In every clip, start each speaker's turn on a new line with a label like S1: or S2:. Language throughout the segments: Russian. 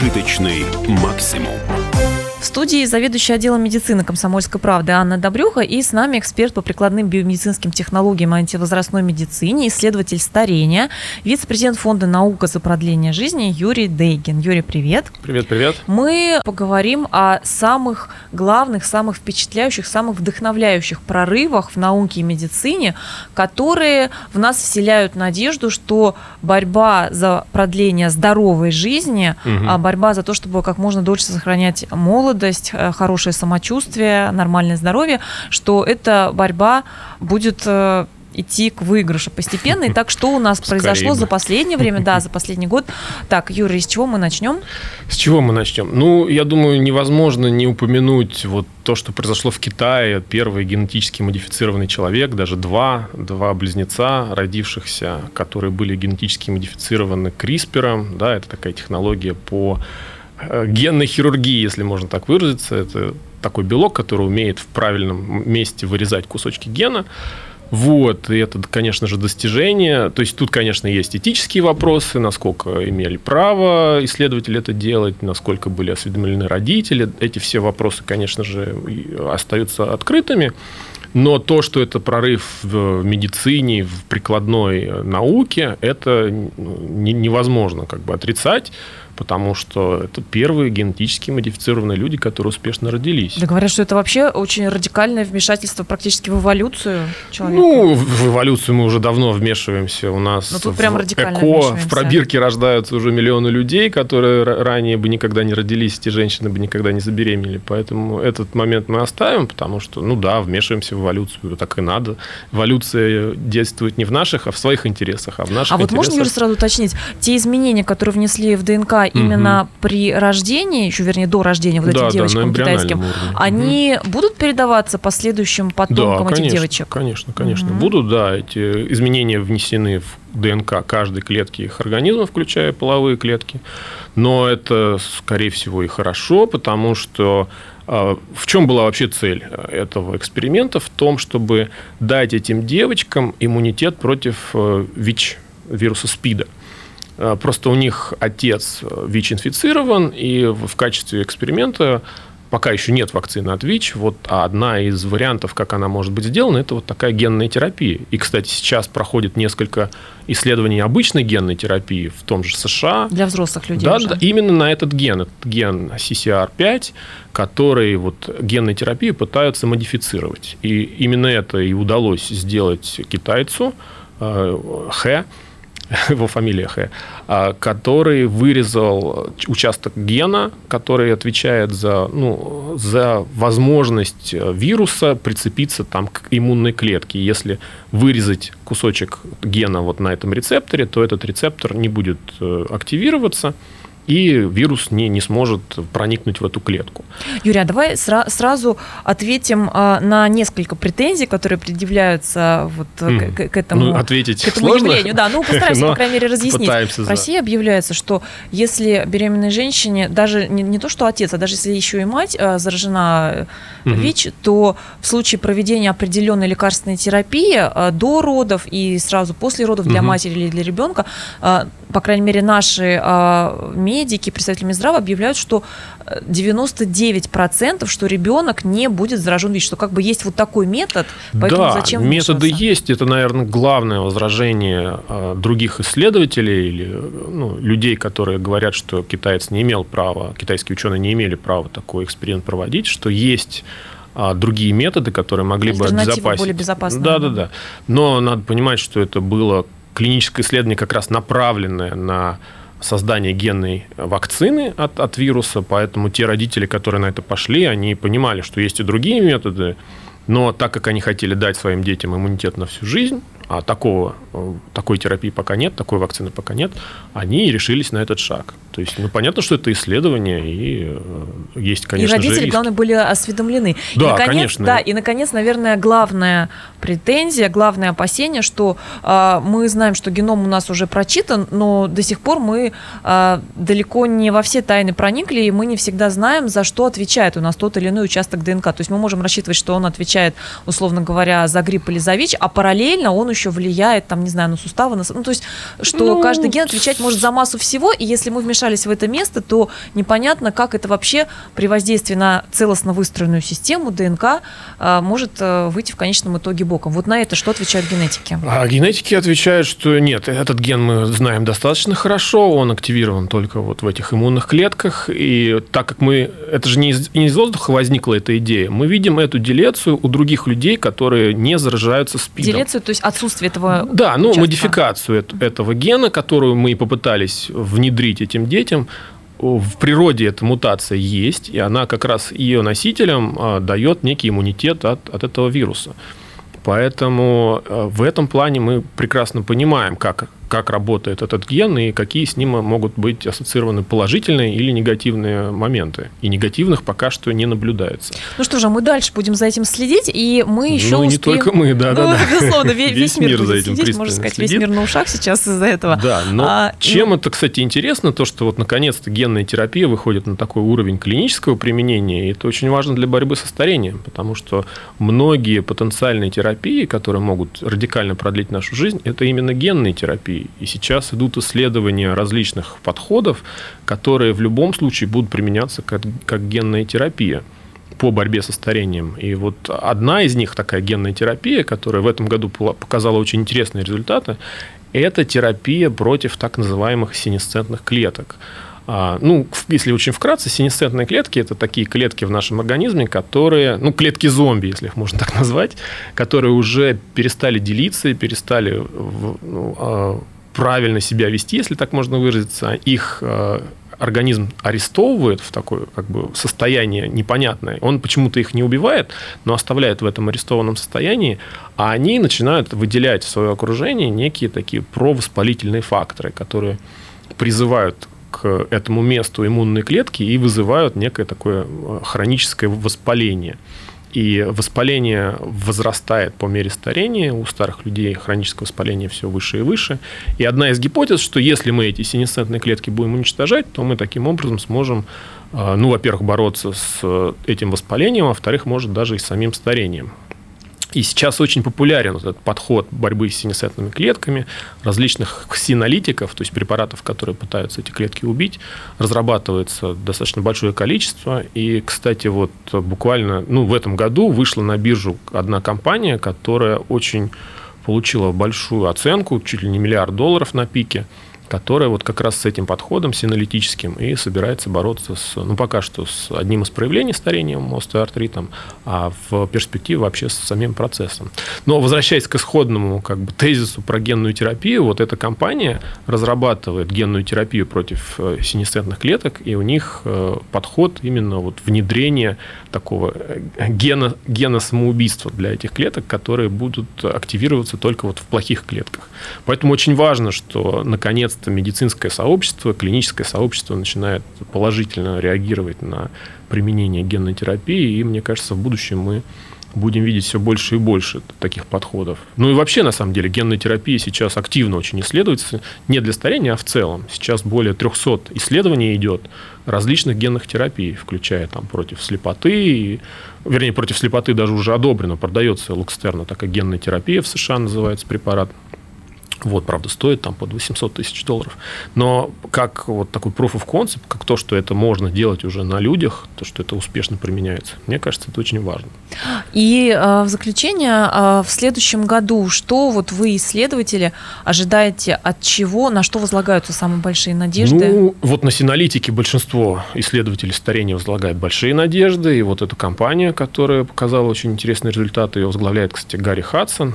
S1: Прожиточный максимум.
S2: Студии заведующая отделом медицины комсомольской правды Анна Добрюха и с нами эксперт по прикладным биомедицинским технологиям и антивозрастной медицине, исследователь старения, вице-президент фонда «Наука за продление жизни» Юрий Дейгин. Юрий, привет.
S3: Привет, привет.
S2: Мы поговорим о самых главных, самых впечатляющих, самых вдохновляющих прорывах в науке и медицине, которые в нас вселяют надежду, что борьба за продление здоровой жизни, угу. борьба за то, чтобы как можно дольше сохранять молодость, молодость, э, хорошее самочувствие, нормальное здоровье, что эта борьба будет э, идти к выигрышу постепенно. И так, что у нас Скорее произошло бы. за последнее время, да, за последний год. Так, Юра, с чего мы начнем?
S3: С чего мы начнем? Ну, я думаю, невозможно не упомянуть вот то, что произошло в Китае. Первый генетически модифицированный человек, даже два, два близнеца, родившихся, которые были генетически модифицированы CRISPR. Да, это такая технология по генной хирургии, если можно так выразиться. Это такой белок, который умеет в правильном месте вырезать кусочки гена. Вот, и это, конечно же, достижение. То есть тут, конечно, есть этические вопросы, насколько имели право исследователи это делать, насколько были осведомлены родители. Эти все вопросы, конечно же, остаются открытыми. Но то, что это прорыв в медицине, в прикладной науке, это ну, невозможно как бы отрицать потому что это первые генетически модифицированные люди, которые успешно родились.
S2: Да говорят, что это вообще очень радикальное вмешательство практически в эволюцию человека.
S3: Ну, в эволюцию мы уже давно вмешиваемся. У нас
S2: ну, тут прям радикально
S3: ЭКО, в пробирке рождаются уже миллионы людей, которые ранее бы никогда не родились, эти женщины бы никогда не забеременели. Поэтому этот момент мы оставим, потому что, ну да, вмешиваемся в эволюцию, так и надо. Эволюция действует не в наших, а в своих интересах, а в наших
S2: А вот
S3: интересах...
S2: можно, Юрий, сразу уточнить, те изменения, которые внесли в ДНК именно угу. при рождении, еще вернее до рождения вот да, этим девочкам да, китайским, уровне. они угу. будут передаваться последующим потомкам
S3: да,
S2: этих
S3: конечно,
S2: девочек?
S3: Конечно, конечно, угу. будут, да, эти изменения внесены в ДНК каждой клетки их организма, включая половые клетки. Но это, скорее всего, и хорошо, потому что а, в чем была вообще цель этого эксперимента? В том, чтобы дать этим девочкам иммунитет против э, ВИЧ, вируса СПИДа. Э, просто у них отец э, ВИЧ-инфицирован, и в качестве эксперимента пока еще нет вакцины от ВИЧ. Вот одна из вариантов, как она может быть сделана, это вот такая генная терапия. И, кстати, сейчас проходит несколько исследований обычной генной терапии в том же США.
S2: Для взрослых людей
S3: Да,
S2: уже.
S3: да именно на этот ген, этот ген CCR5, который вот генной терапии пытаются модифицировать. И именно это и удалось сделать китайцу, э, Хэ, его фамилия Х, а, который вырезал участок гена, который отвечает за, ну, за возможность вируса прицепиться там к иммунной клетке. Если вырезать кусочек гена вот на этом рецепторе, то этот рецептор не будет э, активироваться, и вирус не, не сможет проникнуть в эту клетку.
S2: Юрий, а давай сра- сразу ответим а, на несколько претензий, которые предъявляются вот mm. к, к этому,
S3: ну, ответить
S2: к этому
S3: сложно,
S2: явлению. Да, ну постараемся, по крайней мере, разъяснить. В России
S3: да.
S2: объявляется, что если беременной женщине, даже не, не то что отец, а даже если еще и мать а, заражена mm-hmm. ВИЧ, то в случае проведения определенной лекарственной терапии а, до родов и сразу после родов для mm-hmm. матери или для ребенка, а, по крайней мере, наши а, медики, представители Минздрава объявляют, что 99%, что ребенок не будет заражен ВИЧ, что как бы есть вот такой метод, поэтому
S3: да,
S2: зачем
S3: методы есть, это, наверное, главное возражение а, других исследователей или ну, людей, которые говорят, что китаец не имел права, китайские ученые не имели права такой эксперимент проводить, что есть а, другие методы, которые могли бы обезопасить.
S2: более безопасные.
S3: Да, да, да. Но надо понимать, что это было клиническое исследование как раз направленное на создание генной вакцины от, от вируса, поэтому те родители, которые на это пошли, они понимали, что есть и другие методы, но так как они хотели дать своим детям иммунитет на всю жизнь, а такого, э, такой терапии пока нет, такой вакцины пока нет, они решились на этот шаг. То есть, ну, понятно, что это исследование, и э, есть, конечно
S2: И родители, же, главное, были осведомлены.
S3: Да,
S2: и, наконец,
S3: конечно.
S2: Да, и, наконец, наверное, главная претензия, главное опасение, что э, мы знаем, что геном у нас уже прочитан, но до сих пор мы э, далеко не во все тайны проникли, и мы не всегда знаем, за что отвечает у нас тот или иной участок ДНК. То есть мы можем рассчитывать, что он отвечает, условно говоря, за грипп или за ВИЧ, а параллельно он еще еще влияет, там, не знаю, на суставы, на... ну, то есть, что
S3: Ну,
S2: каждый ген отвечать может за массу всего, и если мы вмешались в это место, то непонятно, как это вообще при воздействии на целостно выстроенную систему ДНК а, может а, выйти в конечном итоге боком. Вот на это что отвечают генетики?
S3: А генетики отвечают, что нет, этот ген мы знаем достаточно хорошо, он активирован только вот в этих иммунных клетках, и так как мы, это же не из, не из воздуха возникла эта идея, мы видим эту делецию у других людей, которые не заражаются СПИДом.
S2: Делецию, то есть отсутствие этого
S3: Да, ну,
S2: участка.
S3: модификацию эт- этого гена, которую мы попытались внедрить этим детям, в природе эта мутация есть, и она как раз ее носителям а, дает некий иммунитет от, от этого вируса. Поэтому э, в этом плане мы прекрасно понимаем, как, как работает этот ген и какие с ним могут быть ассоциированы положительные или негативные моменты. И негативных пока что не наблюдается.
S2: Ну что же, мы дальше будем за этим следить, и мы еще
S3: ну, и не
S2: успеем...
S3: только мы, да, да,
S2: ну,
S3: да.
S2: безусловно, весь, весь мир, будет
S3: за этим
S2: следить, можно сказать, весь
S3: следит.
S2: мир на ушах сейчас из-за этого.
S3: Да, но
S2: А,
S3: чем
S2: ну,
S3: это, кстати, интересно, то, что вот наконец-то генная терапия выходит на такой уровень клинического применения, и это очень важно для борьбы со старением, потому что многие потенциальные терапии, которые могут радикально продлить нашу жизнь, это именно генные терапии. И сейчас идут исследования различных подходов, которые в любом случае будут применяться как, как генная терапия по борьбе со старением. И вот одна из них, такая генная терапия, которая в этом году показала очень интересные результаты, это терапия против так называемых синесцентных клеток. А, Ну, если очень вкратце, синесцентные клетки – это такие клетки в нашем организме, которые, ну, клетки зомби, если их можно так назвать, которые уже перестали делиться перестали ну, а, правильно себя вести, если так можно выразиться. Их а, организм арестовывает в такое как бы состояние непонятное. Он почему-то их не убивает, но оставляет в этом арестованном состоянии, а они начинают выделять в свое окружение некие такие провоспалительные факторы, которые призывают к этому месту иммунные клетки и вызывают некое такое э, хроническое воспаление. И воспаление возрастает по мере старения. У старых людей хроническое воспаление все выше и выше. И одна из гипотез, что если мы эти синесцентные клетки будем уничтожать, то мы таким образом сможем, э, ну, во-первых, бороться с э, этим воспалением, а во-вторых, может, даже и с самим старением. И сейчас очень популярен вот этот подход борьбы с синесцентными клетками, различных ксенолитиков, то есть препаратов, которые пытаются эти клетки убить, разрабатывается достаточно большое количество. И, кстати, вот буквально ну, в этом году вышла на биржу одна компания, которая очень получила большую оценку, чуть ли не миллиард долларов на пике, которая вот как раз с этим подходом синалитическим и собирается бороться с, ну, пока что с одним из проявлений старения, остеоартритом, а в перспективе вообще с самим процессом. Но возвращаясь к исходному как бы, тезису про генную терапию, вот эта компания разрабатывает генную терапию против э, синесцентных клеток, и у них э, подход именно вот внедрения такого э, гена, гена самоубийства для этих клеток, которые будут активироваться только вот в плохих клетках. Поэтому очень важно, что наконец-то медицинское сообщество, клиническое сообщество начинает положительно реагировать на применение генной терапии, и мне кажется, в будущем мы будем видеть все больше и больше таких подходов. Ну и вообще, на самом деле, генная терапия сейчас активно очень исследуется, не для старения, а в целом. Сейчас более 300 исследований идет различных генных терапий, включая там против слепоты, и, вернее, против слепоты даже уже одобрено, продается лукстерна, такая генная терапия в США называется препарат. Вот, правда, стоит там под 800 тысяч долларов. Но как вот такой proof of concept, как то, что это можно делать уже на людях, то, что это успешно применяется, мне кажется, это очень важно.
S2: И э, в заключение, э, в следующем году, что вот вы, исследователи, ожидаете от чего, на что возлагаются самые большие надежды?
S3: Ну, вот на синалитике большинство исследователей старения возлагает большие надежды. И вот эта компания, которая показала очень интересные результаты, ее возглавляет, кстати, Гарри Хадсон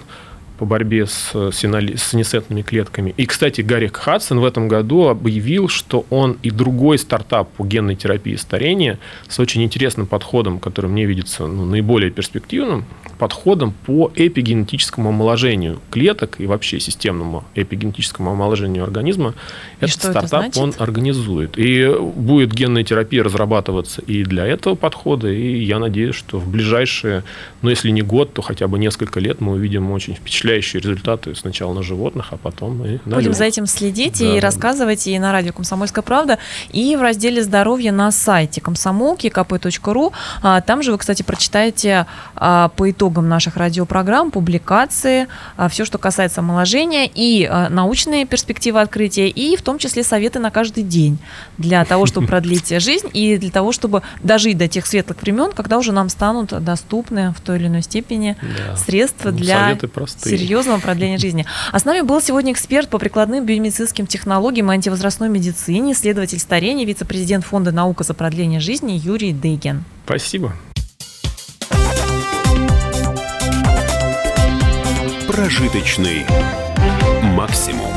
S3: по борьбе с, синали... с синесцентными клетками. И, кстати, Гарри Хадсон в этом году объявил, что он и другой стартап по генной терапии старения с очень интересным подходом, который мне видится ну, наиболее перспективным, подходом по эпигенетическому омоложению клеток и вообще системному эпигенетическому омоложению организма.
S2: И
S3: Этот
S2: это
S3: стартап
S2: значит?
S3: он организует. И будет генная терапия разрабатываться и для этого подхода. И я надеюсь, что в ближайшие, ну если не год, то хотя бы несколько лет мы увидим очень впечатляющие результаты сначала на животных, а потом и на
S2: Будем
S3: людях.
S2: за этим следить
S3: Да,
S2: и
S3: да.
S2: рассказывать и на радио «Комсомольская правда», и в разделе «Здоровье» на сайте комсомолки kp.ру. А, Там же вы, кстати, прочитаете а, по итогам наших радиопрограмм, публикации, а, все, что касается омоложения и научные перспективы открытия, и в том числе советы на каждый день для того, чтобы продлить жизнь и для того, чтобы дожить до тех светлых времен, когда уже нам станут доступны в той или иной степени да. средства ну, для серьезного продления жизни. А с нами был сегодня эксперт по прикладным биомедицинским технологиям и антивозрастной медицине, исследователь старения, вице-президент Фонда «Наука за продление жизни» Юрий Дейген.
S3: Спасибо.
S1: Прожиточный максимум.